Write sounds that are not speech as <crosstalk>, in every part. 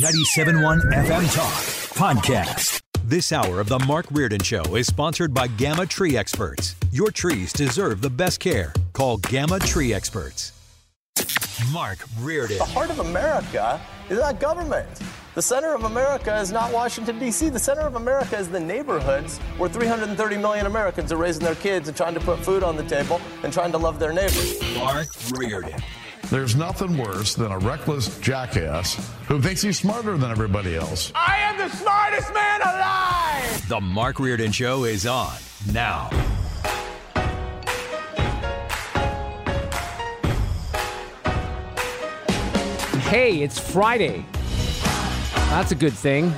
97.1 FM Talk Podcast. This hour of The Mark Reardon Show is sponsored by Gamma Tree Experts. Your trees deserve the best care. Call Gamma Tree Experts. Mark Reardon. The heart of America is not government. The center of America is not Washington, D.C. The center of America is the neighborhoods where 330 million Americans are raising their kids and trying to put food on the table and trying to love their neighbors. Mark Reardon. There's nothing worse than a reckless jackass who thinks he's smarter than everybody else. I am the smartest man alive! The Mark Reardon Show is on now. Hey, it's Friday. That's a good thing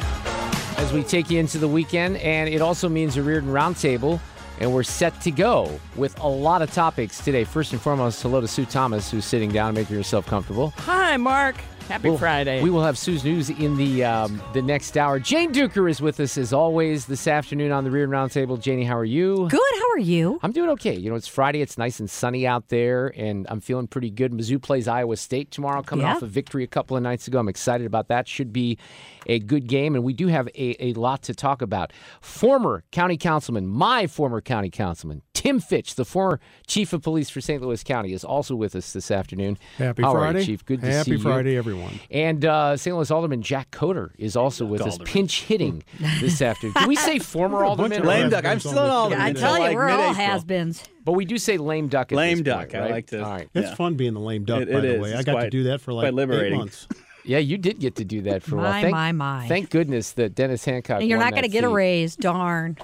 as we take you into the weekend, and it also means a Reardon Roundtable and we're set to go with a lot of topics today. First and foremost, hello to Sue Thomas, who's sitting down, making herself comfortable. Hi, Mark. Happy We'll- Friday. We will have Sue's news in the um, the next hour. Jane Dueker is with us as always this afternoon on the Rear Roundtable. Janie, how are you? Good. How are you? I'm doing okay. You know, it's Friday. It's nice and sunny out there, and I'm feeling pretty good. Mizzou plays Iowa State tomorrow, coming Yeah. off a victory a couple of nights ago. I'm excited about that. Should be a good game, and we do have a, a lot to talk about. Former county councilman, my former county councilman, Tim Fitch, the former chief of police for St. Louis County, is also with us this afternoon. Happy How are you, Friday. Chief. Good to Happy see you. Happy Friday, everyone. And uh, St. Louis Alderman Jack Coatar is also with us, pinch hitting this afternoon. Can we say <laughs> former alderman? Lame duck. I'm still an alderman. I Yeah, until tell you, like we're all mid-April. has-beens. But we do say lame duck. At Lame this point, duck. I like to- All right. It's Yeah. fun being the lame duck, It- by it the is. way. I It's got to do that for like eight months. <laughs> Yeah, you did get to do that for a while. My, Thank, my, my. Thank goodness that Dennis Hancock. And you're won not going to that get a raise. Darn.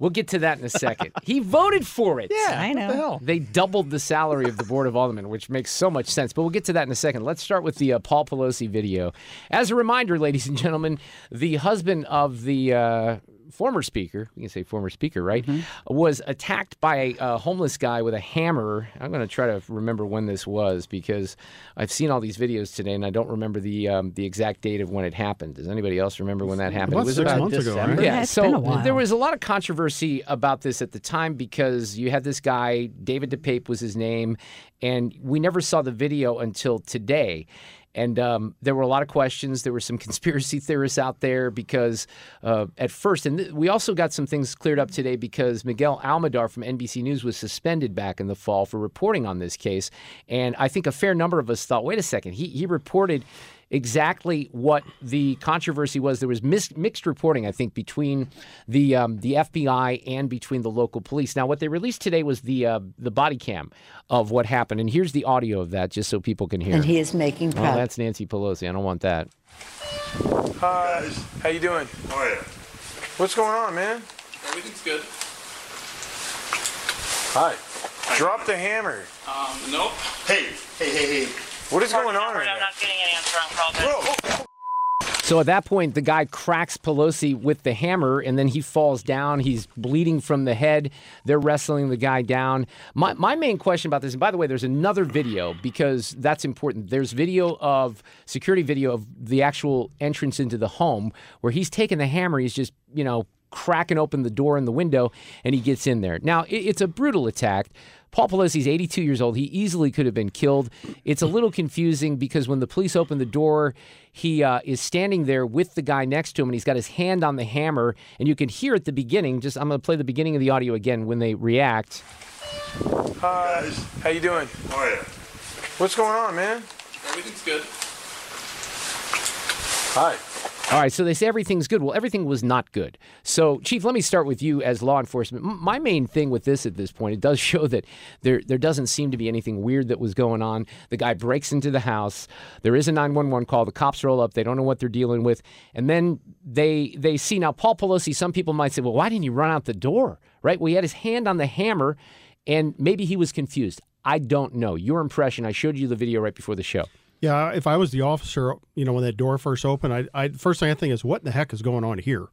We'll get to that in a second. he voted for it. Yeah, I know. the? They doubled the salary of the Board of Aldermen, which makes so much sense. But we'll get to that in a second. Let's start with the uh, Paul Pelosi video. As a reminder, ladies and gentlemen, the husband of the uh, former speaker, we can say former speaker, right, Mm-hmm. was attacked by a, a homeless guy with a hammer. I'm going to try to remember when this was because I've seen all these videos today and I don't remember the um, the exact date of when it happened. Does anybody else remember when that happened? About it was six about months ago, December. right? yeah, it's so been a while. there was a lot of controversy about this at the time because you had this guy, David DePape was his name, and we never saw the video until today. And um, there were a lot of questions. There were some <laughs> conspiracy theorists out there because uh, at first, and th- we also got some things cleared up today because Miguel Almaguer from NBC News was suspended back in the fall for reporting on this case. And I think a fair number of us thought, wait a second, he, he reported exactly what the controversy was. There was mis- mixed reporting, I think, between the um, the FBI and between the local police. Now, what they released today was the uh, the body cam of what happened, and here's the audio of that, just so people can hear. And he is making oh, proud. that's Nancy Pelosi. I don't want that. Hi. How you doing? Oh, yeah. What's going on, man? Everything's good. Hi. Drop the hammer. Um, nope. Hey, hey, hey, hey. What is going on right I'm now? not getting an answer on call. So at that point, the guy cracks Pelosi with the hammer, and then he falls down. He's bleeding from the head. They're wrestling the guy down. My, my main question about this, and by the way, there's another video because that's important. There's video of security video of the actual entrance into the home where he's taking the hammer. He's just, you know, cracking open the door and the window, and he gets in there. Now, it, it's a brutal attack. Paul Pelosi's 82 years old. He easily could have been killed. It's a little confusing because when the police open the door, he uh, is standing there with the guy next to him, and he's got his hand on the hammer, and you can hear at the beginning. Just I'm going to play the beginning of the audio again when they react. Hi. How you doing? Oh, yeah. What's going on, man? Everything's good. Hi. All right, so they say everything's good. Well, everything was not good. So, Chief, let me start with you as law enforcement. My main thing with this at this point, it does <laughs> show that there there doesn't seem to be anything weird that was going on. The guy breaks into the house. There is a 911 call. The cops roll up. They don't know what they're dealing with, and then they they see now Paul Pelosi. Some people might say, well, why didn't he run out the door? Right? Well, he had his hand on the hammer, and maybe he was confused. I don't know. Your impression. I showed you the video right before the show. Yeah, if I was the officer, you know, when that door first opened, I, I first thing I think is, what in the heck is going on here?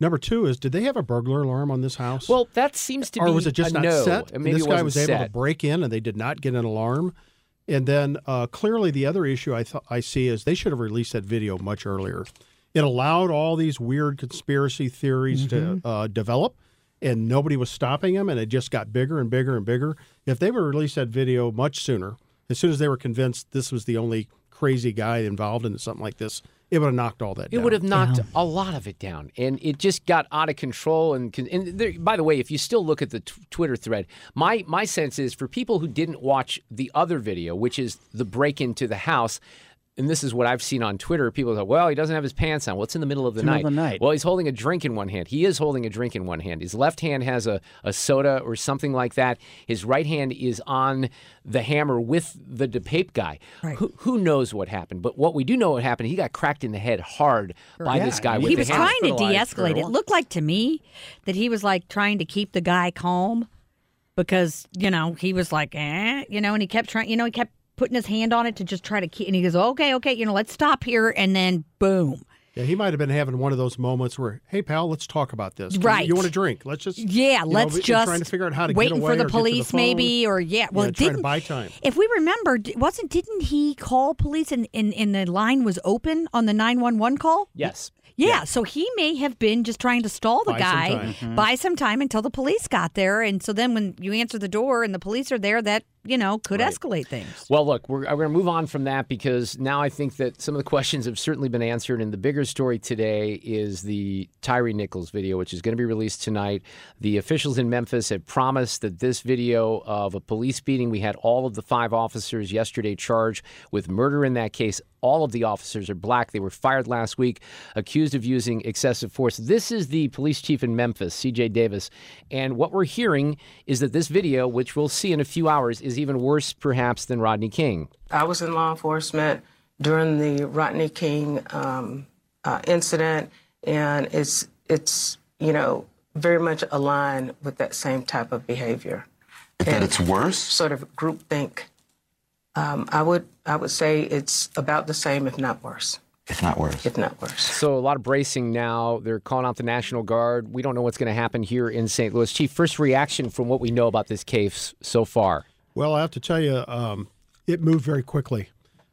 Number two is, did they have a burglar alarm on this house? Well, that seems to or be or was it just not no. set? And maybe this guy was able to break in, and they did not get an alarm. And then uh, clearly, the other issue I th- I see is they should have released that video much earlier. It allowed all these weird conspiracy theories Mm-hmm. to uh, develop, and nobody was stopping them, and it just got bigger and bigger and bigger. If they would release that video much sooner, as soon as they were convinced this was the only crazy guy involved in something like this, it would have knocked all that down It down. would have knocked a lot of it down, and it just got out of control. And, and there, by the way, if you still look at the t- Twitter thread, my my sense is for people who didn't watch the other video, which is the break into the house. And this is what I've seen on Twitter. People are like, well, he doesn't have his pants on. Well, it's in the middle of the, in night. middle of the night. Well, he's holding a drink in one hand. He is holding a drink in one hand. His left hand has a, a soda or something like that. His right hand is on the hammer with the DePape guy. Right. Who, who knows what happened? But what we do know what happened, he got cracked in the head hard by Yeah, this guy he with he the was trying to hospitalized for a de-escalate. It looked like to me that he was like trying to keep the guy calm because you know he was like, eh, you know, and he kept trying, you know, he kept putting his hand on it to just try to keep. And he goes, okay, okay, you know, let's stop here, and then boom. Yeah, he might have been having one of those moments where, hey, pal, let's talk about this. Can Right. You, want a drink? Let's just. Yeah, let's be- just trying to figure out how to waiting get away for the or get to police, phone. maybe, or yeah. Well, Yeah, it trying to didn't buy time. If we remember, d- wasn't didn't he call police and, and, and the line was open on the nine one one call? Yes. Yeah, so he may have been just trying to stall the Buy guy, time. Mm-hmm. buy some time until the police got there, and so then when you answer the door and the police are there, that you know could escalate things. Well, look, we're, we're going to move on from that because now I think that some of the questions have certainly been answered. And the bigger story today is the Tyre Nichols video, which is going to be released tonight. The officials in Memphis have promised that this video of a police beating, we had all of the five officers yesterday charged with murder in that case. All of the officers are black. They were fired last week, accused of using excessive force. This is the police chief in Memphis, CJ Davis. And what we're hearing is that this video, which we'll see in a few hours, is even worse perhaps than Rodney King. I was in law enforcement during the Rodney King um, uh, incident, and it's it's you know very much aligned with that same type of behavior. That it's worse? Sort of groupthink. Um, I would I would say it's about the same, if not worse. If not worse. If not worse. So a lot of bracing now. They're calling out the National Guard. We don't know what's going to happen here in St. Louis. Chief, first reaction from what we know about this case so far. Well, I have to tell you, um, it moved very quickly.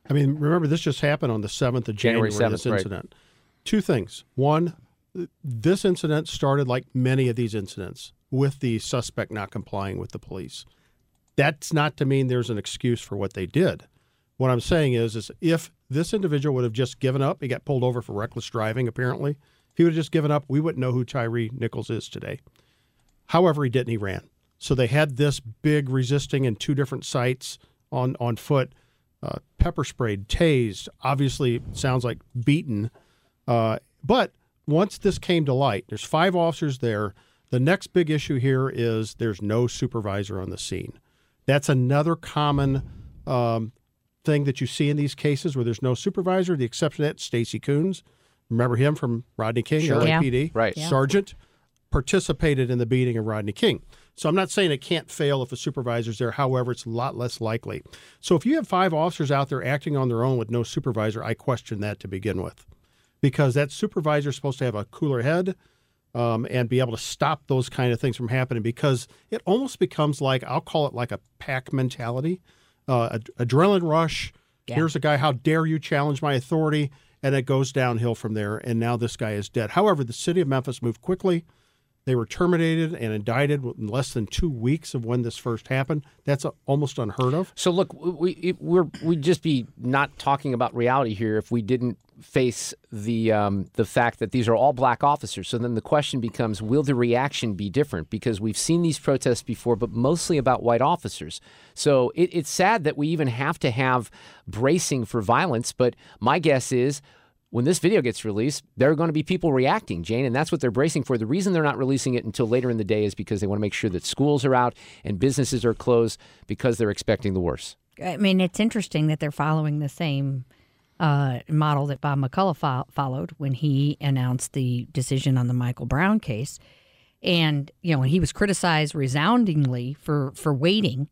I mean, remember, this just happened on the 7th of January January, 7th, this right. incident. Two things. One, this incident started like many of these incidents with the suspect not complying with the police. That's not to mean there's an excuse for what they did. What I'm saying is, is if this individual would have just given up, he got pulled over for reckless driving, apparently. If he would have just given up, we wouldn't know who Tyre Nichols is today. However, he didn't. He ran. So they had this big resisting in two different sites on on foot, uh, pepper sprayed, tased. Obviously, sounds like beaten. Uh, but once this came to light, there's five officers there. The next big issue here is there's no supervisor on the scene. That's another common um, thing that you see in these cases where there's no supervisor. The exception to that, Stacey Koons. Remember him from Rodney King, Sure. Yeah. LAPD? Right. Yeah. Sergeant participated in the beating of Rodney King. So I'm not saying it can't fail if a supervisor's there. However, it's a lot less likely. So if you have five officers out there acting on their own with no supervisor, I question that to begin with, because that supervisor is supposed to have a cooler head um, and be able to stop those kind of things from happening. Because it almost becomes like I'll call it like a pack mentality, uh, ad- adrenaline rush. Here's a guy. How dare you challenge my authority? And it goes downhill from there. And now this guy is dead. However, the city of Memphis moved quickly. They were terminated and indicted in less than two weeks of when this first happened. That's uh almost unheard of. So look, we we're, we'd just be not talking about reality here if we didn't face the um, the fact that these are all black officers. So then the question becomes, will the reaction be different? Because we've seen these protests before, but mostly about white officers. So it, it's sad that we even have to have bracing for violence. But my guess is. When this video gets released, there are going to be people reacting, Jane, and that's what they're bracing for. The reason they're not releasing it until later in the day is because they want to make sure that schools are out and businesses are closed because they're expecting the worst. I mean, it's interesting that they're following the same uh, model that Bob McCulloch fo- followed when he announced the decision on the Michael Brown case, and you know, and he was criticized resoundingly for for waiting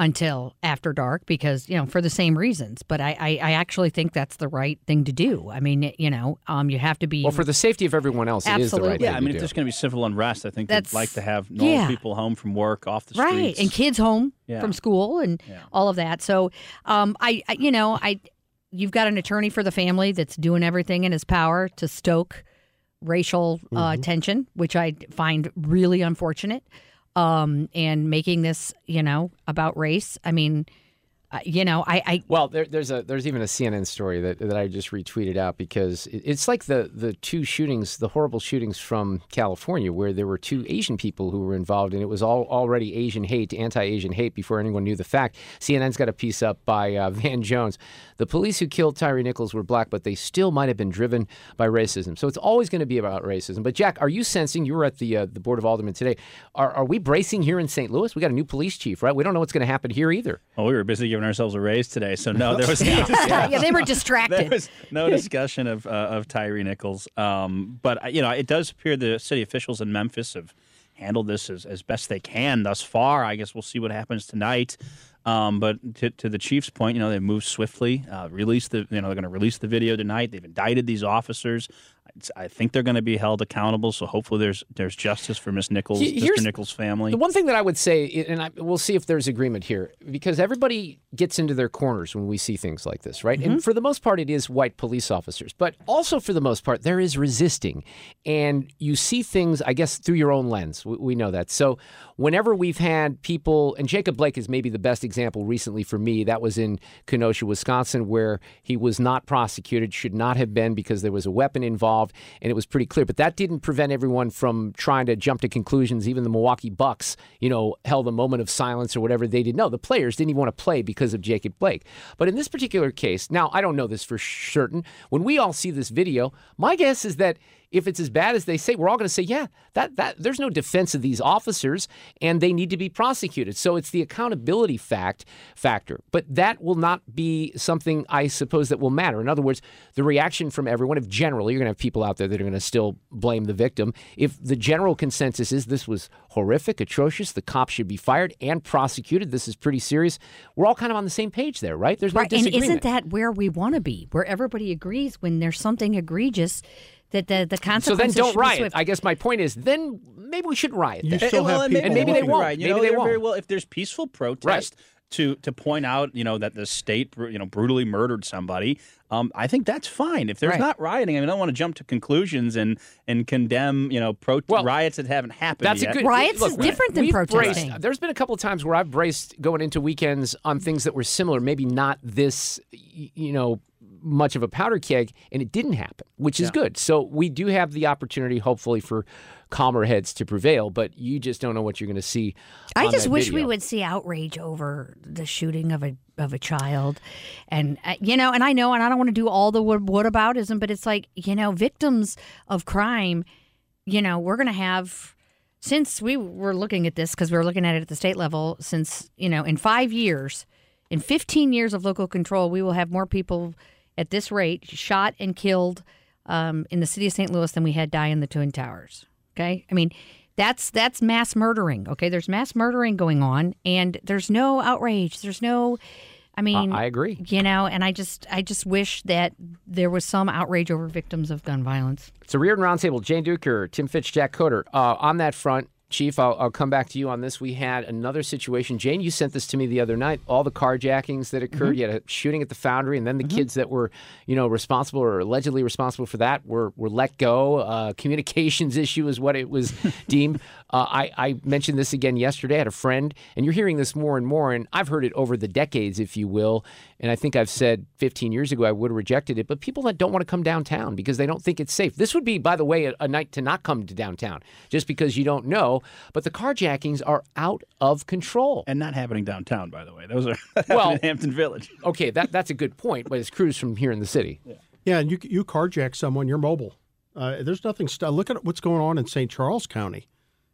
until after dark because you know for the same reasons. But I, I, I actually think that's the right thing to do. I mean, you know, um, you have to be Well, for the safety of everyone else, it is the right Absolutely. Yeah, thing I mean, to if do. there's going to be civil unrest, I think That's- they'd like to have normal yeah. people home from work, off the streets right and kids home Yeah. from school and all of that. So, um, I, I you know I you've got an attorney for the family that's doing everything in his power to stoke racial uh, Mm-hmm. tension, which I find really unfortunate. Um, and making this, you know, about race. I mean, you know, I, I Well, there, there's a there's even a CNN story that, that I just retweeted out because it- it's like the the two shootings, the horrible shootings from California, where there were two Asian people who were involved, and it was all already Asian hate, anti-Asian hate before anyone knew the fact. CNN's got a piece up by uh, <laughs> Van Jones. The police who killed Tyre Nichols were black, but they still might have been driven by racism. So it's always going to be about racism. But Jack, are you sensing? You were at the uh, the Board of Aldermen today. Are are we bracing here in St. Louis? We got a new police chief, right? We don't know what's going to happen here either. Well, we were busy giving ourselves a raise today, so no, there <laughs> was no, yeah, they were <laughs> there distracted. was no <laughs> discussion of uh, of Tyre Nichols. Um, but uh, you know, it does appear the city officials in Memphis have handled this as, as best they can thus far. I guess we'll see what happens tonight. Um, but to, to the Chiefs' point, you know, they moved swiftly. Uh, released the, you know, they're going to release the video tonight. They've indicted these officers. I think they're going to be held accountable. So hopefully, there's there's justice for Miss Nichols, here's- Mr. Nichols' family. The one thing that I would say, and I, we'll see if there's agreement here, because everybody gets into their corners when we see things like this, right? And mm-hmm. for the most part, it is white police officers, but also for the most part, there is resisting, and you see things, I guess, through your own lens. We, we know that. So whenever we've had people, and Jacob Blake is maybe the best example recently for me. That was in Kenosha, Wisconsin, where he was not prosecuted, should not have been because there was a weapon involved, and it was pretty clear. But that didn't prevent everyone from trying to jump to conclusions. Even the Milwaukee Bucks, you know, held a moment of silence or whatever they didn't. No, the players didn't even want to play because of Jacob Blake. But in this particular case, now I don't know this for certain. When we all see this video, my guess is that if it's as bad as they say, we're all going to say, yeah, that that there's no defense of these officers, and they need to be prosecuted. So it's the accountability fact factor, but that will not be something I suppose that will matter. In other words, the reaction from everyone, if generally you're going to have people out there that are going to still blame the victim, if the general consensus is this was horrific, atrocious, the cops should be fired and prosecuted, this is pretty serious. We're all kind of on the same page there, right? There's no right, and isn't that where we want to be? Where everybody agrees when there's something egregious that the the so then don't should be riot. I guess my point is then maybe we should riot. You then. still well, have and people, and maybe they won't. Right. You Maybe know, they they're very won't. well. If there's peaceful protest to to point out, you know, that the state, you know, brutally murdered somebody, um, I think that's fine. If there's Right. not rioting, I mean, I don't want to jump to conclusions and and condemn, you know, pro- Well, riots that haven't happened That's yet. a good Riots is different than we've protesting. braced- there's been a couple of times where I've braced going into weekends on things that were similar, maybe not this, you know, much of a powder keg, and it didn't happen, which is good. So we do have the opportunity, hopefully, for calmer heads to prevail. But you just don't know what you're going to see. I just wish we would see outrage over the shooting of a of a child, and uh, you know, and I know, and I don't want to do all the what whataboutism, but it's like you know, victims of crime, you know, we're going to have since we were looking at this because we were looking at it at the state level. Since you know, in five years, in 15 years of local control, we will have more people at this rate shot and killed um, in the city of St. Louis than we had die in the Twin Towers. Okay, I mean. That's that's mass murdering. Okay, there's mass murdering going on, and there's no outrage. There's no, I mean, I agree. You know, and I just I just wish that there was some outrage over victims of gun violence. It's a Reardon Roundtable. Jane Dueker, Tim Fitch, Jack Coatar. Uh, on that front, Chief, I'll, I'll come back to you on this. We had another situation. Jane, you sent this to me the other night. All the carjackings that occurred. You had a shooting at the foundry, and then the kids that were, you know, responsible or allegedly responsible for that were were let go. Uh, communications <laughs> issue is what it was deemed. Uh, I, I mentioned this again yesterday. I had a friend, and you're hearing this more and more, and I've heard it over the decades, if you will. And I think I've said 15 years ago I would have rejected it, but people that don't want to come downtown because they don't think it's safe. This would be, by the way, a, a night to not come to downtown just because you don't know. But the carjackings are out of control. and not happening downtown, by the way. Those are <laughs> Well- in Hampton Village. Okay, that, that's a good point, but it's crews from here in the city. Yeah, and you you carjack someone, you're mobile. Uh, there's nothing. St- look at what's going on in St. Charles County.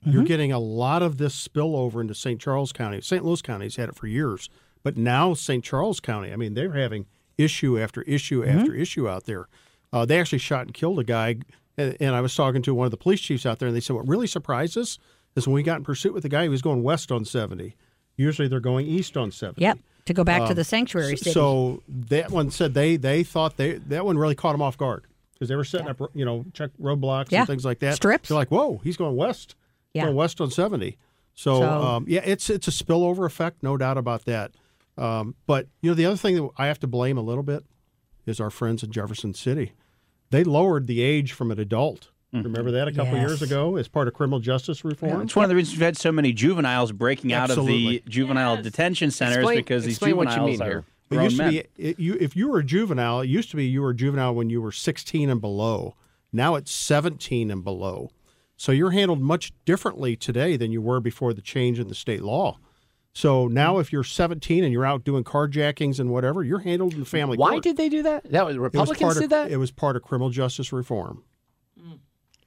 You're getting a lot of this spillover into St. Charles County. St. Louis County's had it for years, but now St. Charles County. I mean, they're having issue after issue after issue out there. Uh, they actually shot and killed a guy, and, and I was talking to one of the police chiefs out there, and they said what really surprised us is when we got in pursuit with the guy, he was going west on 70, Usually they're going east on 70. Yep. To go back to Um, the sanctuary city. So that one said they they thought they that one really caught them off guard because they were setting up you know check roadblocks Yeah. and things like that. Strips. They're like, whoa, he's going west. Yeah. Going west on 70. So, So- um, yeah, it's it's a spillover effect, no doubt about that. Um, but you know, the other thing that I have to blame a little bit is our friends in Jefferson City. They lowered the age from an adult. Remember that a couple Yes. years ago as part of criminal justice reform? It's one of the reasons we've had so many juveniles breaking out of the juvenile detention centers Explain- because these explain what you juveniles mean are here. It used men. to be it, you, if you were a juvenile, it used to be you were a juvenile when you were 16 and below. Now it's 17 and below. So you're handled much differently today than you were before the change in the state law. So now if you're 17 and you're out doing carjackings and whatever, you're handled in the family Why court. did they do that? That was It was Republicans of- did that. It was part of criminal justice reform. Mm.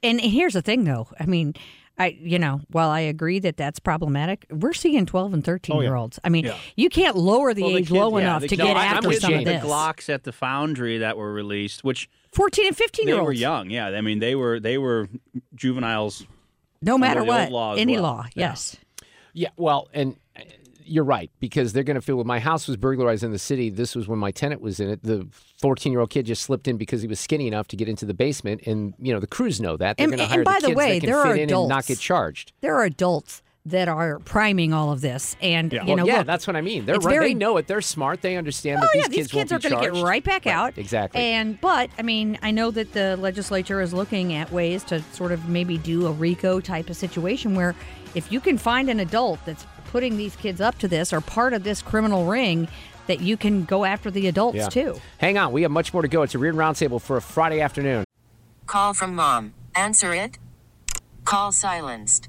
And here's the thing, though. I mean, I you know, while I agree that that's problematic, we're seeing 12 and 13 Oh, yeah. year olds. I mean, Yeah. you can't lower the Well, age kids- low yeah, enough the to kids- get I'm after with some of this. The Glocks at the Foundry that were released, which 14 and 15 they were young. Yeah, I mean they were they were juveniles. No matter what, law any well. law, yes. Yeah, well, and uh, you're right because they're going to feel when my house was burglarized in the city. This was when my tenant was in it. The 14 year old kid just slipped in because he was skinny enough to get into the basement, and you know the crews know that. They're And- going to and by the the way, that can there are fit in and not get charged. There are adults that are priming all of this, and you Well, know, yeah, look, that's what I mean. They're it's right. very- They know it. They're smart. They understand Oh that yeah, these these kids, kids are going to get right back out. Exactly. And but I mean, I know that the legislature is looking at ways to sort of maybe do a RICO type of situation where if you can find an adult that's putting these kids up to this or part of this criminal ring, that you can go after the adults Yeah. too. Hang on, we have much more to go. It's a Reardon Roundtable for a Friday afternoon. Call from mom. Answer it. Call silenced.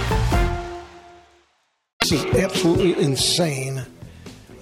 This is absolutely insane.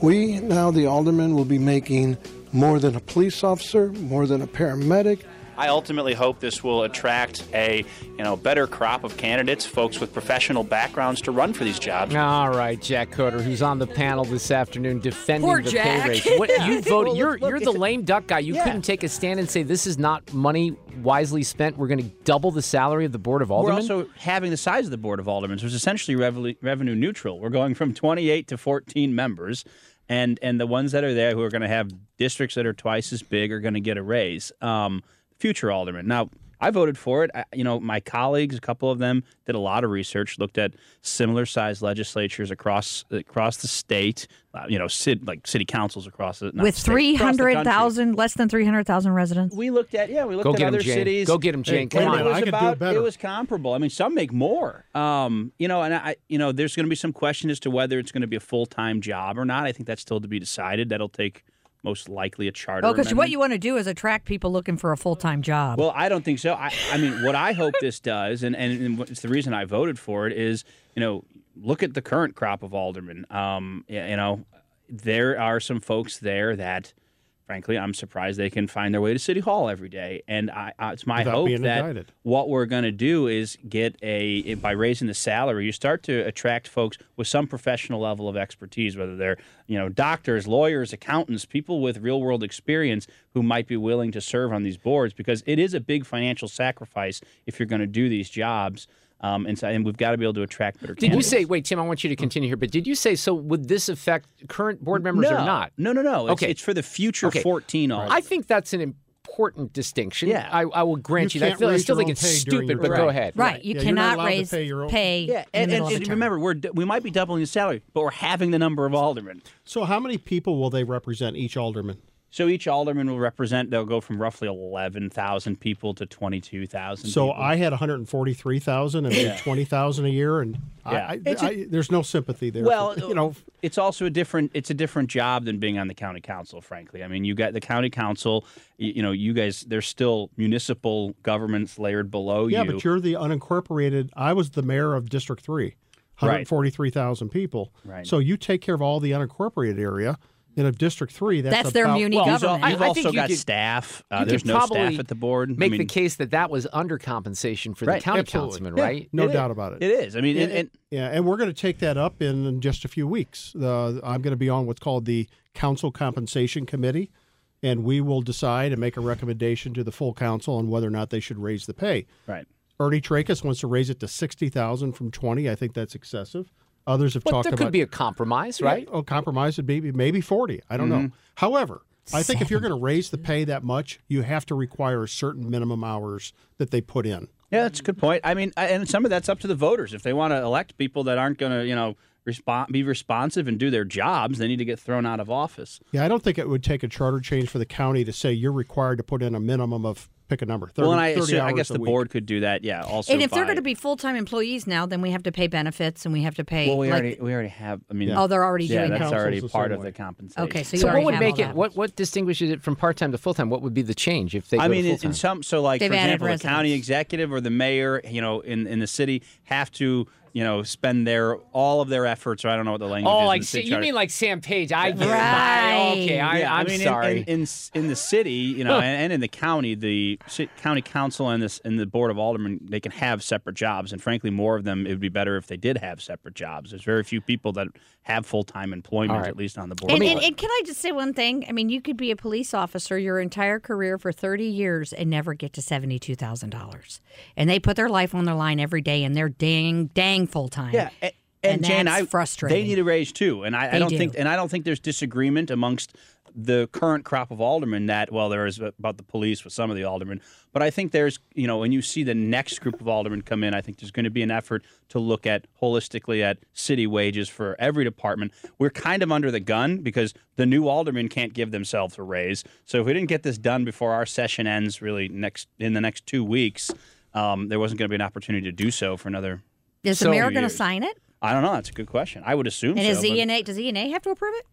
We, now the aldermen, will be making more than a police officer, more than a paramedic. I ultimately hope this will attract a you know better crop of candidates, folks with professional backgrounds to run for these jobs. All right, Jack Coatar, who's on the panel this afternoon defending Poor the Jack. pay raise. <laughs> What you voted? Well, you're look, look, you're the lame duck guy. You Yeah. couldn't take a stand and say this is not money wisely spent. We're going to double the salary of the board of aldermen. We're aldermen. also having the size of the board of aldermen, which is essentially revenue, revenue neutral. We're going from 28 to 14 members, and and the ones that are there who are going to have districts that are twice as big are going to get a raise. Um, future alderman. Now, I voted for it. I, you know, my colleagues, a couple of them, did a lot of research, looked at similar sized legislatures across across the state. Uh, you know, cit, like city councils across the not With the state, across the hundred country. thousand, less than three hundred thousand residents. We looked at yeah, we looked Go at get 'em, other Jane. cities. Go get 'em, Jane. And Come on. it was I could do it better. it was comparable. I mean, some make more. Um, you know, and I you know, there's going to be some question as to whether it's going to be a full time job or not. I think that's still to be decided. That'll take most likely a charter. Oh, because what you want to do is attract people looking for a full time job. Well, I don't think so. I, I mean, what I hope this does, and, and, and it's the reason I voted for it, is you know, look at the current crop of aldermen. Um, you know, there are some folks there that, frankly, I'm surprised they can find their way to City Hall every day, and I, I, it's my Without hope that indicted. what we're going to do is get a by raising the salary, you start to attract folks with some professional level of expertise, whether they're you know doctors, lawyers, accountants, people with real world experience who might be willing to serve on these boards because it is a big financial sacrifice if you're going to do these jobs. Um, and, so, and we've got to be able to attract better Did you say, wait, Tim, I want you to continue here, but did you say, so would this affect current board members no, or not? No, no, no. It's, Okay. it's for the future Okay. 14 aldermen. I think that's an important distinction. Yeah. I, I will grant You you, that. I, feel, I still think it's stupid, your but term. go ahead. right. You Yeah, cannot raise pay your own- pay yeah, and, and, middle of a and remember, we're we might be doubling the salary, but we're having the number of aldermen. So, how many people will they represent each alderman? So each alderman will represent. They'll go from roughly eleven thousand people to twenty-two thousand. So I had 143,000 and made 20,000 a year, and Yeah. I, I, It's a- I, there's no sympathy there. Well, for, you know, it's also a different. It's a different job than being on the county council. Frankly, I mean, you got the county council. You, you know, you guys. There's still municipal governments layered below yeah, you. but you're the unincorporated. I was the mayor of District Three, Right. 143,000 people. Right. So you take care of all the unincorporated area. In a District Three, that's, That's their about- muni Well, government. You've, al- you've I- I also you got could- staff. Uh, you there's no probably staff at the board. I Make the case that that was undercompensation for the Right. county Absolutely. councilman, Yeah, right? No It doubt is. about it. It is. I mean, and, And- and, yeah, and we're going to take that up in, in just a few weeks. Uh, I'm going to be on what's called the Council Compensation Committee, and we will decide and make a recommendation to the full council on whether or not they should raise the pay. right. Ernie Trakas wants to raise it to sixty thousand from twenty. I think that's excessive. Others have But talked there about could be a compromise, right? Oh, compromise would be maybe forty. I don't Mm-hmm. know. However, I think if you're going to raise the pay that much, you have to require certain minimum hours that they put in. Yeah, that's a good point. I mean, and some of that's up to the voters. If they want to elect people that aren't going to, you know, respond, be responsive and do their jobs, they need to get thrown out of office. Yeah, I don't think it would take a charter change for the county to say you're required to put in a minimum of pick a number. 30, well, and I, 30 assume, I guess the week. board could do that. Yeah. Also, and if they're going to be full time employees now, then we have to pay benefits and we have to pay. well, we like, already we already have. I mean, Oh, they're already yeah, doing that's that. already part same of way. the compensation. Okay, so you So what would have make it? What what distinguishes it from part time to full time? What would be the change if they? I go mean, to in, full-time? some so like They've for example, the county executive or the mayor, you know, in in the city have to you know spend their all of their efforts, or I don't know what the language Oh, is. in like the city you charter. mean like Sam Page? I get it. Oh, right. Okay, I, yeah, I'm I mean, sorry. In, in in the city, you know, <laughs> and, and in the county, the ci- county council and this and the board of aldermen, they can have separate jobs. And frankly, more of them, it would be better if they did have separate jobs. There's very few people that have full time employment, All right. at least on the board. And, and, and can I just say one thing? I mean, you could be a police officer your entire career for 30 years and never get to $72,000. And they put their life on the line every day and they're dang, dang full time. Yeah, a- and, And Jan, that's I frustrating. They need a raise too, and I, I don't do. think, and I don't think there's disagreement amongst the current crop of aldermen that well, there is about the police with some of the aldermen, but I think there's, you know, when you see the next group of aldermen come in, I think there's going to be an effort to look at holistically at city wages for every department. We're kind of under the gun because the new aldermen can't give themselves a raise. So if we didn't get this done before our session ends, really next in the next two weeks, um, there wasn't going to be an opportunity to do so for another. Is the mayor going to sign it? I don't know. That's a good question. I would assume And so. is E&A, does E&A have to approve it?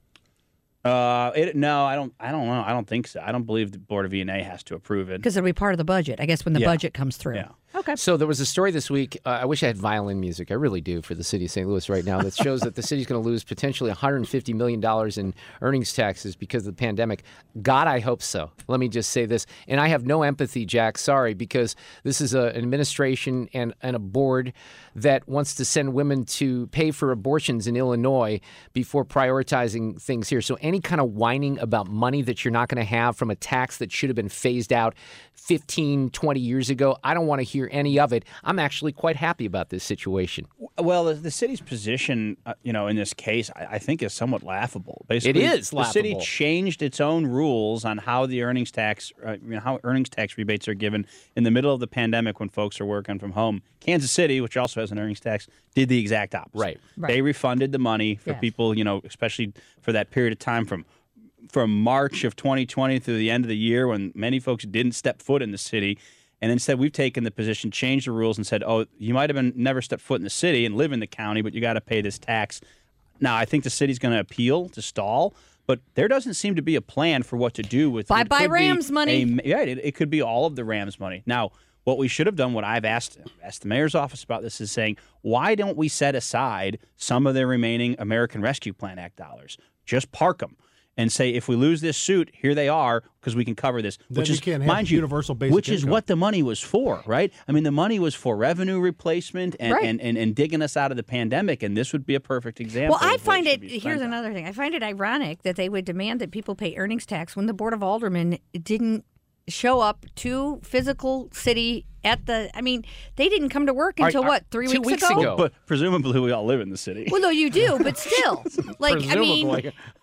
Uh, it, no, I don't. I don't know. I don't think so. I don't believe the board of E&A has to approve it. Because it'll be part of the budget, I guess, when the Yeah. budget comes through. Yeah. Okay. So there was a story this week. Uh, I wish I had violin music. I really do for the city of St. Louis right now. That shows that the city's going to lose potentially 150 million dollars in earnings taxes because of the pandemic. God, I hope so. Let me just say this, and I have no empathy, Jack. Sorry, because this is a, an administration and and a board that wants to send women to pay for abortions in Illinois before prioritizing things here. So any kind of whining about money that you're not going to have from a tax that should have been phased out 15, 20 years ago, I don't want to hear hear any of it. I'm actually quite happy about this situation. Well, the, the city's position, uh, you know, in this case, I, I think is somewhat laughable. Basically, is The city changed its own rules on how the earnings tax, uh, you know, how earnings tax rebates are given in the middle of the pandemic when folks are working from home. Kansas City, which also has an earnings tax, did the exact opposite. Right. Right. They refunded the money for Yes. people, you know, especially for that period of time from from March of 2020 through the end of the year when many folks didn't step foot in the city. And instead, we've taken the position, changed the rules, and said, "Oh, you might have been never stepped foot in the city and live in the county, but you got to pay this tax." Now, I think the city's going to appeal to stall, but there doesn't seem to be a plan for what to do with. Bye it bye Rams money. a- yeah, it, it could be all of the Rams money. Now, what we should have done, what I've asked asked the mayor's office about this, is saying, why don't we set aside some of the remaining American Rescue Plan Act dollars? Just park them. And say if we lose this suit, here they are because we can cover this. Then which you is, can't have mind you, universal basic which is income. what the money was for, right? I mean, the money was for revenue replacement and, Right. and, and, and digging us out of the pandemic, and this would be a perfect example. Well, I find it. Here's on. another thing. I find it ironic that they would demand that people pay earnings tax when the board of aldermen didn't show up to physical city at the. I mean, they didn't come to work Are- until are- what three two weeks, weeks ago? ago. But presumably, we all live in the city. Well, no, you do, <laughs> but still, like I mean,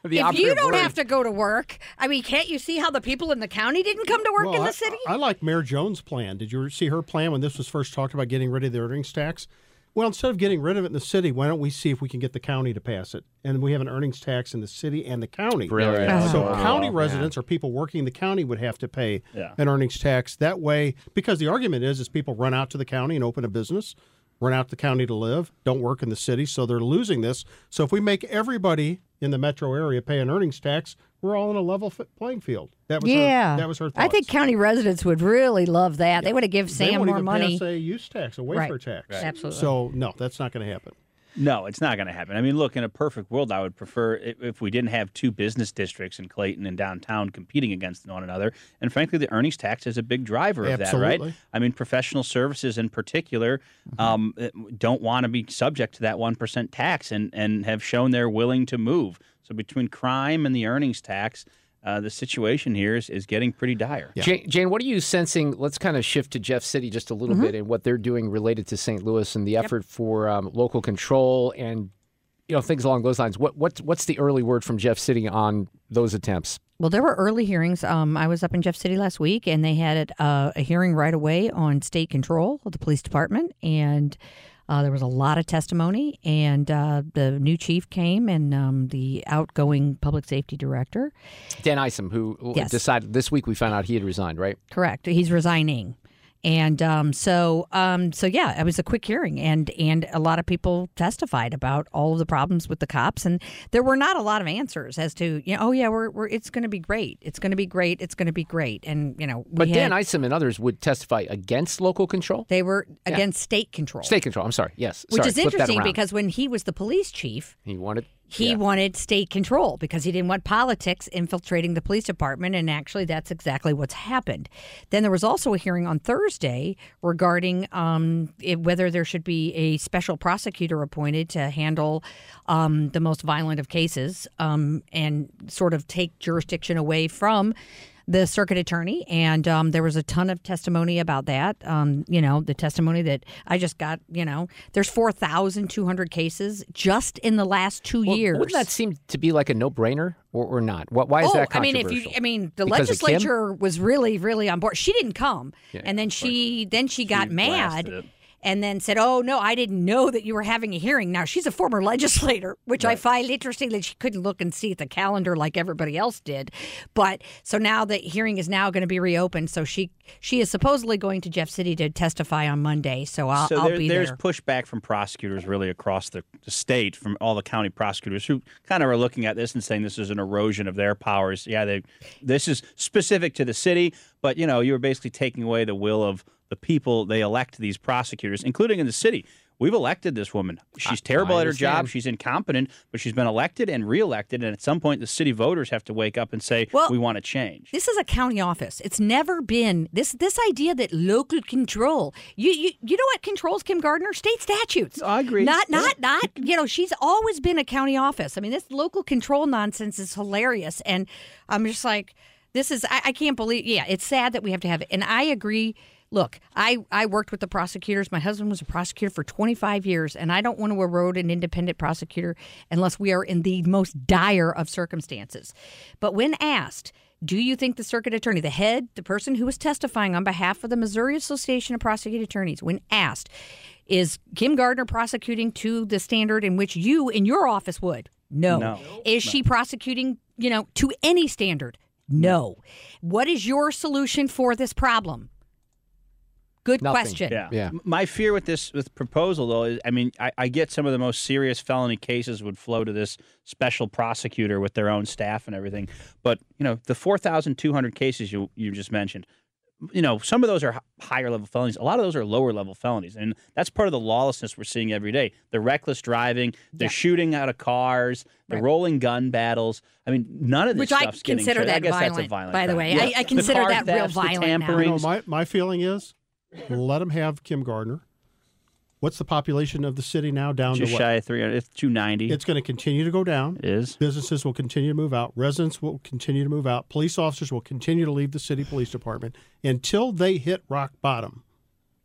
The if you don't word. have to go to work, I mean, can't you see how the people in the county didn't come to work Well, in the city? I, like Mayor Jones' plan. Did you see her plan when this was first talked about getting rid of the earnings tax? Well, instead of getting rid of it in the city, why don't we see if we can get the county to pass it? And we have an earnings tax in the city and the county. Brilliant. So Oh, county man. residents or people working in the county would have to pay Yeah. an earnings tax. That way, because the argument is, is people run out to the county and open a business, run out to the county to live, don't work in the city, so they're losing this. So if we make everybody in the metro area pay an earnings tax, we're all in a level f- playing field. That was yeah, her, that was her. I think county residents would really love that. They would have give Sam won't more even money. pass a use tax, a wafer Right. tax. Right. Absolutely. So no, that's not going to happen. No, it's not going to happen. I mean, look, in a perfect world, I would prefer if, if we didn't have two business districts in Clayton and downtown competing against one another. And frankly, the earnings tax is a big driver of that, Absolutely. right? I mean, professional services in particular um, don't want to be subject to that 1% tax and, and have shown they're willing to move. So between crime and the earnings tax, uh, the situation here is, is getting pretty dire. Jane, Jane, what are you sensing? Let's kind of shift to Jeff City just a little Mm-hmm. bit and what they're doing related to St. Louis and the effort for um, local control and you know things along those lines. What what's what's the early word from Jeff City on those attempts? Well, there were early hearings. Um, I was up in Jeff City last week, and they had uh, a hearing right away on state control of the police department, and uh, there was a lot of testimony. And uh, the new chief came, and um, the outgoing public safety director. Dan Isom, who Yes. decided this week we found out he had resigned, right? Correct. He's resigning. And um, so, um, so yeah, it was a quick hearing, and and a lot of people testified about all of the problems with the cops, and there were not a lot of answers as to, you know, oh yeah, we're, we're it's going to be great, it's going to be great, it's going to be great, and you know, we But Dan had- Isom and others would testify against local control. they were Yeah. against state control, State control. I'm sorry. Yes. which Sorry, is interesting because when he was the police chief, he wanted he yeah. wanted state control because he didn't want politics infiltrating the police department, and actually, that's exactly what's happened. Then there was also a hearing on Thursday regarding um, if- whether there should be a special prosecutor appointed to handle um, the most violent of cases um, and sort of take jurisdiction away from the circuit attorney, and um, there was a ton of testimony about that. Um, you know, the testimony that I just got. You know, there's four thousand two hundred cases just in the last two Well, years. Wouldn't that seem to be like a no-brainer or, or not? What, why is oh, that I mean, if you, I mean, the Because legislature was really, really on board. She didn't come, Yeah, and then she, then she got mad, blasted it. And then said, "Oh no, I didn't know that you were having a hearing." Now she's a former legislator, <laughs> which I find interesting that she couldn't look and see at the calendar like everybody else did. But so now the hearing is now going to be reopened. So she she is supposedly going to Jeff City to testify on Monday. So I'll, so I'll there, be there's there. pushback from prosecutors really across the, the state from all the county prosecutors who kind of are looking at this and saying this is an erosion of their powers. Yeah, they this is specific to the city, but you know you're basically taking away the will of the people they elect these prosecutors, including in the city. We've elected this woman. She's terrible I at her job. She's incompetent, but she's been elected and reelected. And at some point, the city voters have to wake up and say, Well, "We want to change." This is a county office. It's never been this this idea that local control. You you you know what controls Kim Gardner? State statutes. I agree. Not not not. You know she's always been a county office. I mean this local control nonsense is hilarious, and I'm just like this is I, I can't believe. Yeah, it's sad that we have to have it, and I agree. look, I, I worked with the prosecutors. My husband was a prosecutor for 25 years, and I don't want to erode an independent prosecutor unless we are in the most dire of circumstances. But when asked, do you think the circuit attorney, the head, the person who was testifying on behalf of the Missouri Association of Prosecuting Attorneys, when asked, is Kim Gardner prosecuting to the standard in which you in your office would? No. No. Is she prosecuting, you know, to any standard? No. What is your solution for this problem? Good question. Yeah. M- My fear with this with proposal though is, I mean, I, I get some of the most serious felony cases would flow to this special prosecutor with their own staff and everything. But you know, the four thousand two hundred cases you you just mentioned, you know, some of those are higher level felonies. A lot of those are lower level felonies, and that's part of the lawlessness we're seeing every day. The reckless driving, the shooting out of cars, the rolling gun battles. I mean, none of this Which I stuff's getting consider. I that guess that's a violent, violent. by the crime. way. I- I consider car that real thefts, the violent now. You know, tamperings. my, my feeling is let them have Kim Gardner. What's the population of the city now down Just to what? shy of 300. It's 290. It's going to continue to go down. It is. Businesses will continue to move out. Residents will continue to move out. Police officers will continue to leave the city police department until they hit rock bottom.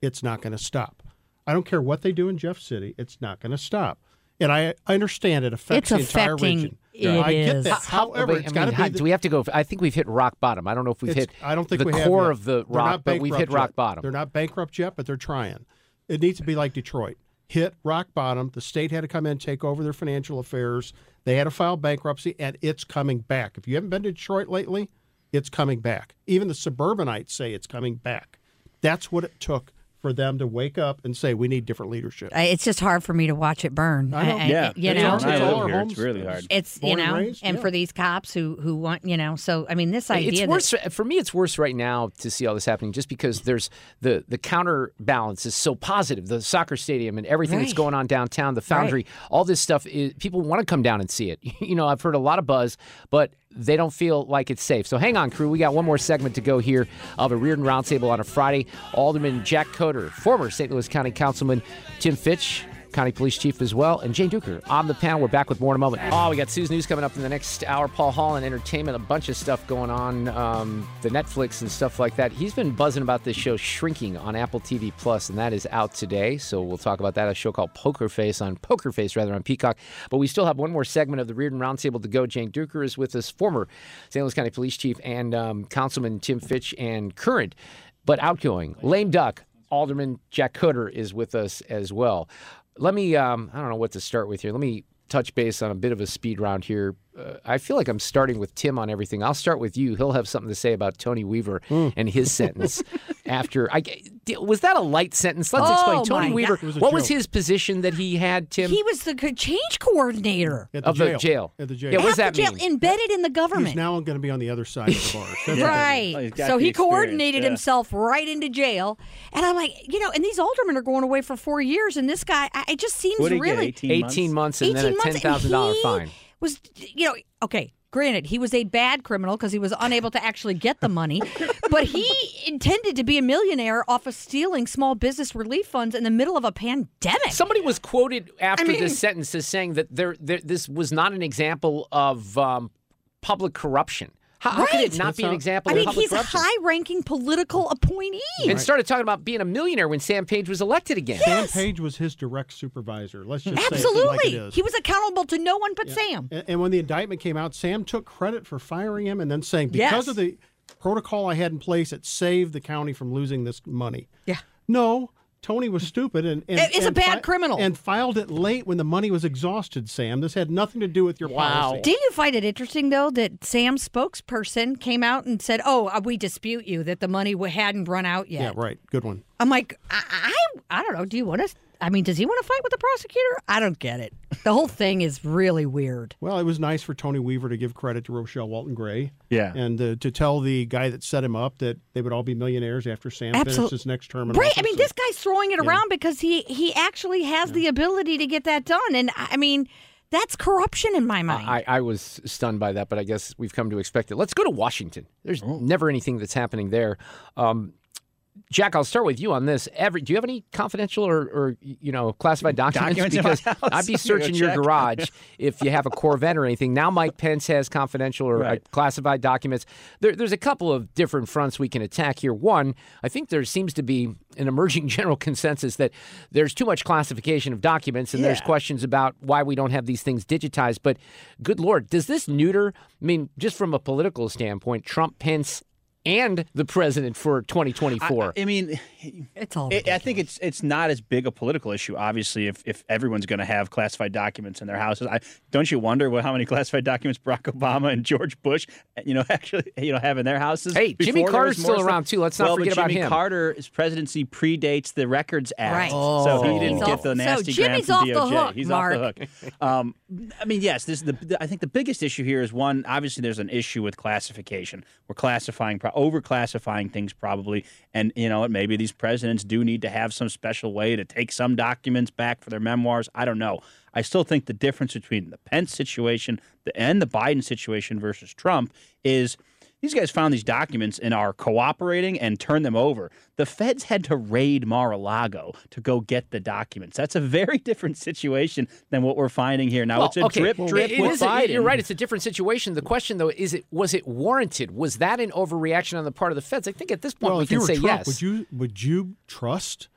It's not going to stop. I don't care what they do in Jeff City. It's not going to stop. And I, I understand it affects It's the entire region. it I get that. How- However, wait, it's I got to be. the- do we have to go? I think we've hit rock bottom. I don't know if we've It's- hit. I don't think the we have core yet. of the rock, but we've hit bankrupt rock yet. bottom. They're not bankrupt yet, but they're trying. It needs to be like Detroit. Hit rock bottom. The state had to come in, take over their financial affairs. They had to file bankruptcy, and it's coming back. If you haven't been to Detroit lately, it's coming back. Even the suburbanites say it's coming back. That's what it took for them to wake up and say we need different leadership. I- It's just hard for me to watch it burn. I know. Yeah, you it's know, hard. I It's all live our here. It's really hard. it's you Born and know, raised, and yeah. for these cops who who want you know, so I mean, this idea It's that worse for me. It's worse right now to see all this happening, just because there's the the counterbalance is so positive. The soccer stadium and everything that's going on downtown, the foundry, all this stuff is people want to come down and see it. <laughs> You know, I've heard a lot of buzz, but they don't feel like it's safe. So hang on, crew. We got one more segment to go here of a Reardon Roundtable on a Friday. Alderman Jack Coatar, former St. Louis County Councilman Tim Fitch. County Police Chief as well, and Jane Dueker on the panel. We're back with more in a moment. Oh, we got Sue's News coming up in the next hour. Paul Hall and entertainment, a bunch of stuff going on, um, the Netflix and stuff like that. He's been buzzing about this show Shrinking on Apple TV Plus, and that is out today. So we'll talk about that. A show called Poker Face on Poker Face rather on Peacock. But we still have one more segment of the Reardon Roundtable to go. Jane Dueker is with us, former St. Louis County Police Chief, and um, Councilman Tim Fitch, and current but outgoing lame duck Alderman Jack Coatar is with us as well. Let me, um, I don't know what to start with here. Let me touch base on a bit of a speed round here. Uh, I feel like I'm starting with Tim on everything. I'll start with you. He'll have something to say about Tony Weaver and his sentence <laughs> after. I was that a light sentence? Let's Oh, explain. Tony Weaver. Was a What was his position that he had, Tim? he was the change coordinator At the of jail. the jail. At the jail. Yeah, what does that the jail, mean? embedded in the He's government. now going to be on the other side of the bars. That's what that is. Right. Oh, so he coordinated yeah. himself right into jail. And I'm like, you know, and these aldermen are going away for four years. And this guy, I, it just seems What get, really. 18 months? 18 months and then a $10,000 fine. Was, you know, okay, granted, he was a bad criminal because he was unable to actually get the money, <laughs> but he intended to be a millionaire off of stealing small business relief funds in the middle of a pandemic. Somebody was quoted after I mean- this sentence as saying that there, there this was not an example of um, public corruption. How, how could it Right. not be an example I mean, of public he's a high-ranking political appointee. and started talking about being a millionaire when Sam Page was elected again. Sam Page was his direct supervisor. Let's just say it like it Absolutely, he was accountable to no one but Sam. And, and when the indictment came out, Sam took credit for firing him and then saying, because Yes. of the protocol I had in place, it saved the county from losing this money. Yeah. No, Tony was stupid and, and It- it's a and bad criminal. and filed it late when the money was exhausted. Sam, this had nothing to do with your policy. Did you find it interesting though that Sam's spokesperson came out and said, "Oh, uh, we dispute you that the money hadn't run out yet." Yeah, right. Good one. I'm like, I, I, I don't know. Do you want to? I mean, does he want to fight with the prosecutor? I don't get it. The whole thing is really weird. Well, it was nice for Tony Weaver to give credit to Rochelle Walton Gray. Yeah. And uh, to tell the guy that set him up that they would all be millionaires after Sam finished Absolute- his next term in Right. I office. mean, this guy's throwing it around because he he actually has the ability to get that done, and I I mean, that's corruption in my mind. I, I was stunned by that, but I guess we've come to expect it. Let's go to Washington. There's never anything that's happening there. Um, Jack, I'll start with you on this. Every, do you have any confidential or, or you know classified documents? Documents because? I'd be <laughs> I'm gonna go searching your garage if you have a Corvette or anything. Now Mike Pence has confidential or uh, Right. classified documents. There, there's a couple of different fronts we can attack here. One, I think there seems to be an emerging <laughs> general consensus that there's too much classification of documents, and there's questions about why we don't have these things digitized. But good lord, does this neuter? I mean, just from a political standpoint, Trump, Pence. And the president for 2024. I mean, it's all. I I think it's it's not as big a political issue. Obviously, if, if everyone's going to have classified documents in their houses, I, don't you wonder what, how many classified documents Barack Obama and George Bush, you know, <laughs> actually you know have in their houses? Hey, Jimmy Carter's was more still stuff? around, too. Let's not well, forget but about Jimmy him. Carter's presidency predates the Records Act, Right. so he Oh. didn't He's get off- the so nasty Jimmy's gram from off the DOJ. hook, He's Mark. off the hook. Um, I mean, yes, this is the, the- I think the biggest issue here is one. Obviously, there's an issue with classification. We're classifying, pro- over classifying things probably, and you know, maybe these presidents do need to have some special way to take some documents back for their memoirs. I don't know. I still think the difference between the Pence situation and the Biden situation versus Trump is. These guys found these documents and are cooperating and turn them over. The feds had to raid Mar-a-Lago to go get the documents. That's a very <laughs> different situation than what we're finding here now. Well, it's a okay, drip, drip it with is a- Biden. You're right. It's a different situation. The question, though, is it was it warranted? Was that an overreaction on the part of the feds? I think at this point Well, we if you can were say Trump, yes. would you would you trust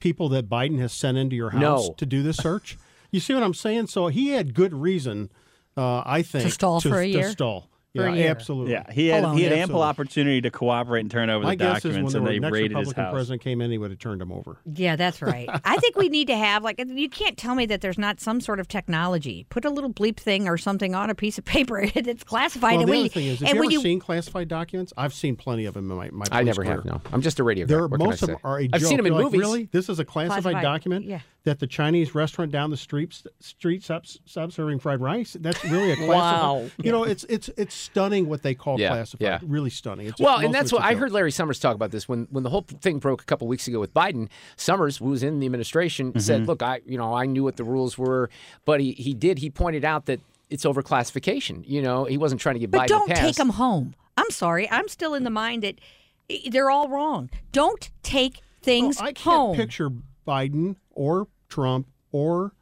people that Biden has sent into your house No. to do this search? You see what I'm saying? So he had good reason, uh, I think, to stall for a to year? stall. For a yeah, year. absolutely. Yeah, he had Hold on. he had Absolutely. ample opportunity to cooperate and turn over My the guess is when documents, the and they next raided his Republican house. president came in, he would have turned him over. Yeah, that's <laughs> right. I think we need to have like you can't tell me that there's not some sort of technology. Put a little bleep thing or something on a piece of <laughs> paper that's classified. Well, and the we, other thing is, have you when ever seen classified documents? I've seen plenty of them in my, my I police never career. have. No, I'm just a radio. There, What most of them are a I've joke. seen them in You're like, movies. Really, this is a classified, Classified, document yeah. that the Chinese restaurant down the street street subs, sub serving fried rice. That's really a <laughs> classified. Wow. You know, it's it's it's stunning what they call Yeah, classified. yeah. Really stunning. It's Well, and that's what I heard Larry Summers talk about this when when the whole thing broke a couple weeks ago with Biden. Summers, who was in the administration, mm-hmm. said, "Look, I you know I knew what the rules were, but he he did he pointed out that it's overclassification. You know, he wasn't trying to give But Biden don't a pass. take them home. I'm sorry. I'm still in the mind that they're all wrong. Don't take things Well, I can't home. picture Biden or Trump or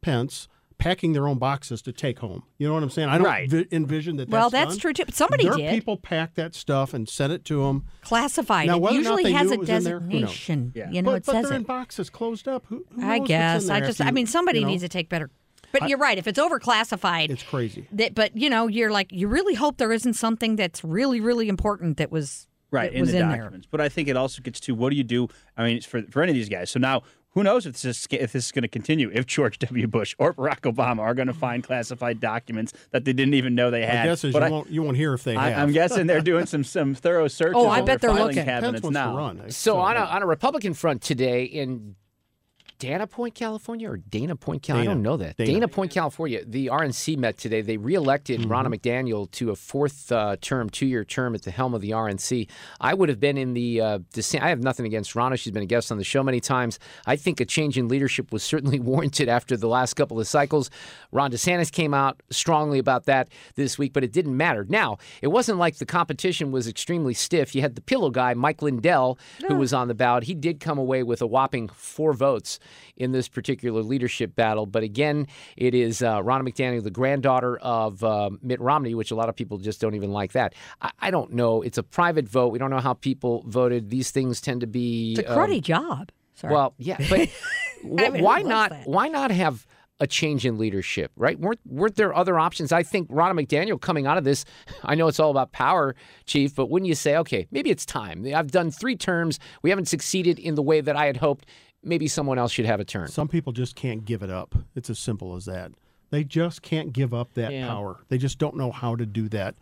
Pence packing their own boxes to take home. You know what I'm saying? I don't Right. vi- envision that. Well, that's that's done. true, too, but somebody Their did. people pack that stuff and sent it to them. Classified. Now, it whether or not usually has a it there, designation. Yeah. You know, but, it but says they're it. in boxes closed up. Who, who I knows what's guess. in there I just. after I mean, somebody you know? needs to take better. But you're right. If it's overclassified, It's crazy. that, but you know, you're like, you really hope there isn't something that's really, really important that was right that in was the in there. documents. But I think it also gets to what do you do? I mean, it's for for any of these guys. So now, who knows if this is if this is going to continue? If George W. Bush or Barack Obama are going to find classified documents that they didn't even know they had. My guess is But you I- won't you won't hear if they I, have. I'm guessing they're doing some some thorough <laughs> oh, searches. Oh, I bet their they're looking. cabinets Pence wants now. to run. So on a on a Republican front today in Dana Point, California, or Dana Point, California? I don't know that. Dana. Dana, Point, California. The RNC met today. They reelected Mm-hmm. Ronna McDaniel to a fourth uh, term, two-year term at the helm of the RNC. I would have been in the. Uh, dissent- I have nothing against Ronna. She's been a guest on the show many times. I think a change in leadership was certainly <laughs> warranted after the last couple of cycles. Ron DeSantis came out strongly about that this week, but it didn't matter. Now, it wasn't like the competition was extremely stiff. You had the pillow guy, Mike Lindell, who was on the ballot. He did come away with a whopping four votes in this particular leadership battle. But again, it is uh, Ronna McDaniel, the granddaughter of uh, Mitt Romney, which a lot of people just don't even like that. I, I don't know. It's a private vote. We don't know how people voted. These things tend to be. It's a um, cruddy job. Sorry. well, yeah, but <laughs> I mean, why not? that? Why not have a change in leadership? Right? weren't weren't there other options? I think Ronna McDaniel coming out of this. I know it's all about power, Chief, but wouldn't you say, okay, maybe it's time? I've done three terms. We haven't succeeded in the way that I had hoped. Maybe someone else should have a turn. Some people just can't give it up. It's as simple as that. They just can't give up that Yeah. power. They just don't know how to do that.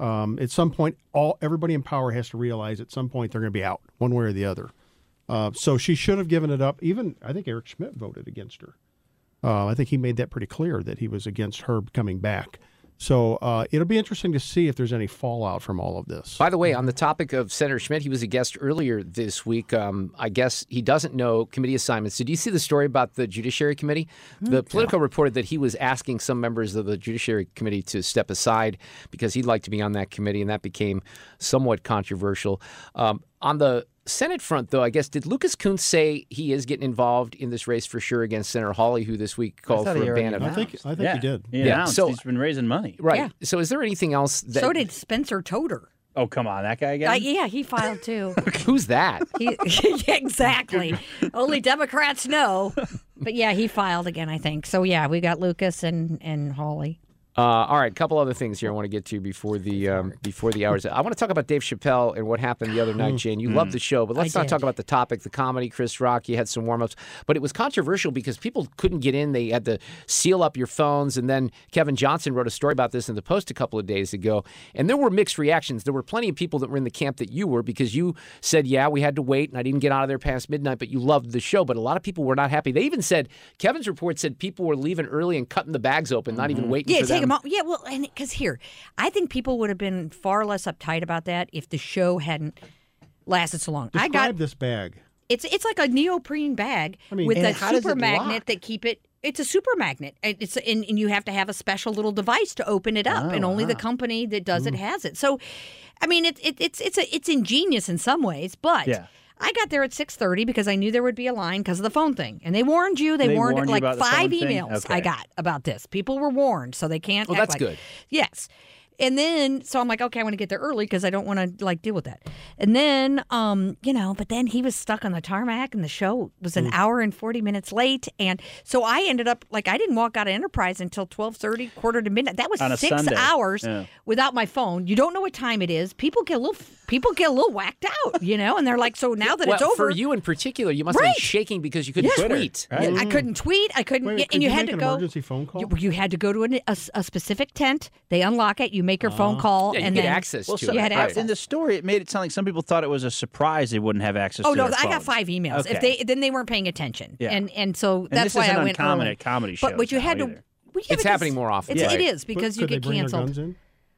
Um, at some point, all everybody in power has to realize at some point they're going to be out one way or the other. Uh, so she should have given it up. Even I think Eric Schmitt voted against her. Uh, I think he made that pretty clear that he was against her coming back. So uh, it'll be interesting to see if there's any fallout from all of this. By the way, on the topic of Senator Schmitt, he was a guest earlier this week. Um, I guess he doesn't know committee assignments. Did you see the story about the Judiciary Committee? The Politico reported that he was asking some members of the Judiciary Committee to step aside because he'd like to be on that committee, and that became somewhat controversial. Um, on the Senate front, though, I guess did Lucas Kunce say he is getting involved in this race for sure against Senator Hawley, who this week called for a already ban of? I think I think yeah. he did. He Yeah, announced so- he's been raising money. Right. Yeah. So, is there anything else that? so did Spencer Toder. Oh, come on, that guy again. Uh, yeah, he filed too. <laughs> Who's that? He, <laughs> exactly. Only Democrats know. But yeah, he filed again, I think. So yeah, we got Lucas and and Hawley. Uh, all right, a couple other things here I want to get to before the um, before the hours. I want to talk about Dave Chappelle and what happened the other night, Jane. You loved the show, but let's I not did. talk about the topic, the comedy. Chris Rock, you had some warm ups, but it was controversial because people couldn't get in. They had to seal up your phones, and then Kevin Johnson wrote a story about this in the Post a couple of days ago, and there were mixed reactions. There were plenty of people that were in the camp that you were because you said, "Yeah, we had to wait, and I didn't get out of there past midnight," but you loved the show. But a lot of people were not happy. They even said Kevin's report said people were leaving early and cutting the bags open, not even waiting Yeah, for them. Out. Yeah, well, and because here, I think people would have been far less uptight about that if the show hadn't lasted so long. I Describe got this bag. it's it's like a neoprene bag I mean, with a super magnet that keep it. It's a super magnet. And It's and, and you have to have a special little device to open it up, Oh, and only the company that does it mm. has it. So, I mean, it, it, it's it's a, it's ingenious in some ways, but. Yeah. I got there at 6:30 because I knew there would be a line because of the phone thing. And they warned you. They, They warned, warned you like about the five phone thing? emails I got about this. People were warned, so they can't Well, act that's like- good. Yes. And then, so I'm like, okay, I want to get there early because I don't want to like deal with that. And then, um, you know, but then he was stuck on the tarmac, and the show was an hour and 40 minutes late, and so I ended up like I didn't walk out of Enterprise until 12:30, quarter to midnight. That was On six Sunday. hours Yeah. without my phone. You don't know what time it is. People get a little, people get a little whacked out, you know, and they're like, so now that well, it's over, for you in particular, you must have Right. been shaking because you couldn't Yeah. tweet. Yeah, I couldn't tweet. I couldn't, Wait, yeah, could and you, you had make to an go. emergency phone call? You, you had to go to an, a, a specific tent. They unlock it. You make your phone uh-huh. call, Yeah, you and get then access Well, to so, You had access. in the story, it made it sound like some people thought it was a surprise they wouldn't have access Oh to no, their I got five emails. If they then they weren't paying attention, Yeah. and and so And that's this why isn't I went uncommon early. at comedy But but shows you had now to. either. well, yeah, It's because happening more often. It's, Right. It is because Could you they get bring their canceled.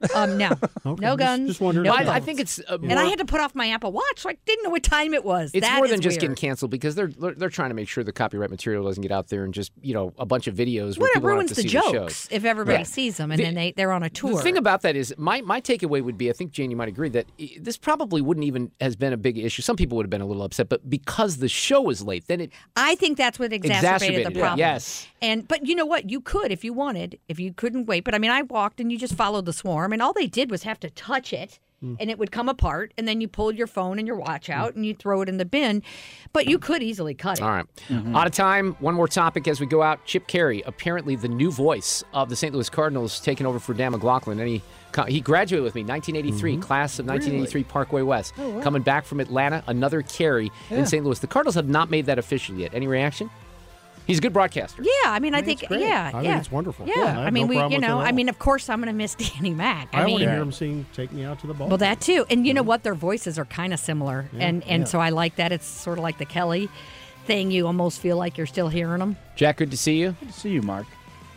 Guns in? Um, no, <laughs> Okay, no guns. just wondering no if I, I think it's uh, more, and I had to put off my Apple Watch, so I didn't know what time it was. it's That more than just weird. getting canceled because they're they're they're trying to make sure the copyright material doesn't get out there and just you know a bunch of videos where Well, it ruins have to the see the jokes if everybody Right. sees them, and The- then they they're on a tour. The thing about that is, my, my takeaway would be, I think Jane, you might agree that this probably wouldn't even has been a big issue. Some people would have been a little upset, but because the show was late, then it I think that's what exacerbated, Exacerbated the it, problem. yes. And but you know what? You could if you wanted, if you couldn't wait. But I mean, I walked and you just followed the swarm, and all they did was have to touch it. Hmm. And it would come apart, and then you pulled your phone and your watch mm. out, and you throw it in the bin. But you could easily cut it. All right. Mm-hmm. Out of time. One more topic as we go out. Chip Caray, apparently the new voice of the St. Louis Cardinals, taking over for Dan McLaughlin. And he, he graduated with me, 1983, mm-hmm. class of 1983, Parkway West. Oh, coming back from Atlanta, another Caray in St. Louis. The Cardinals have not made that official yet. Any reaction? He's a good broadcaster. Yeah, I mean, I, think, it's great. yeah, I think yeah, it's wonderful. Yeah, Yeah, I I, mean, no we, you know, I mean, of course, I'm going to miss <laughs> Danny Mac. I, I, want to hear him sing "Take Me Out to the Ball." Well, that too, and you know what? Their voices are kind of similar, and and so I like that. It's sort of like the Kelly thing. You almost feel like you're still hearing them. Jack, good to see you. Good to see you, Mark.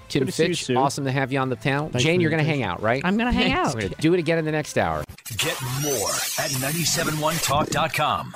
Tim Good to see you, Sue. awesome to have you on the panel. Thanks Jane, you're going to hang out, right? I'm going to hang out. We're going to do it again in the next hour. Get more at 971talk.com.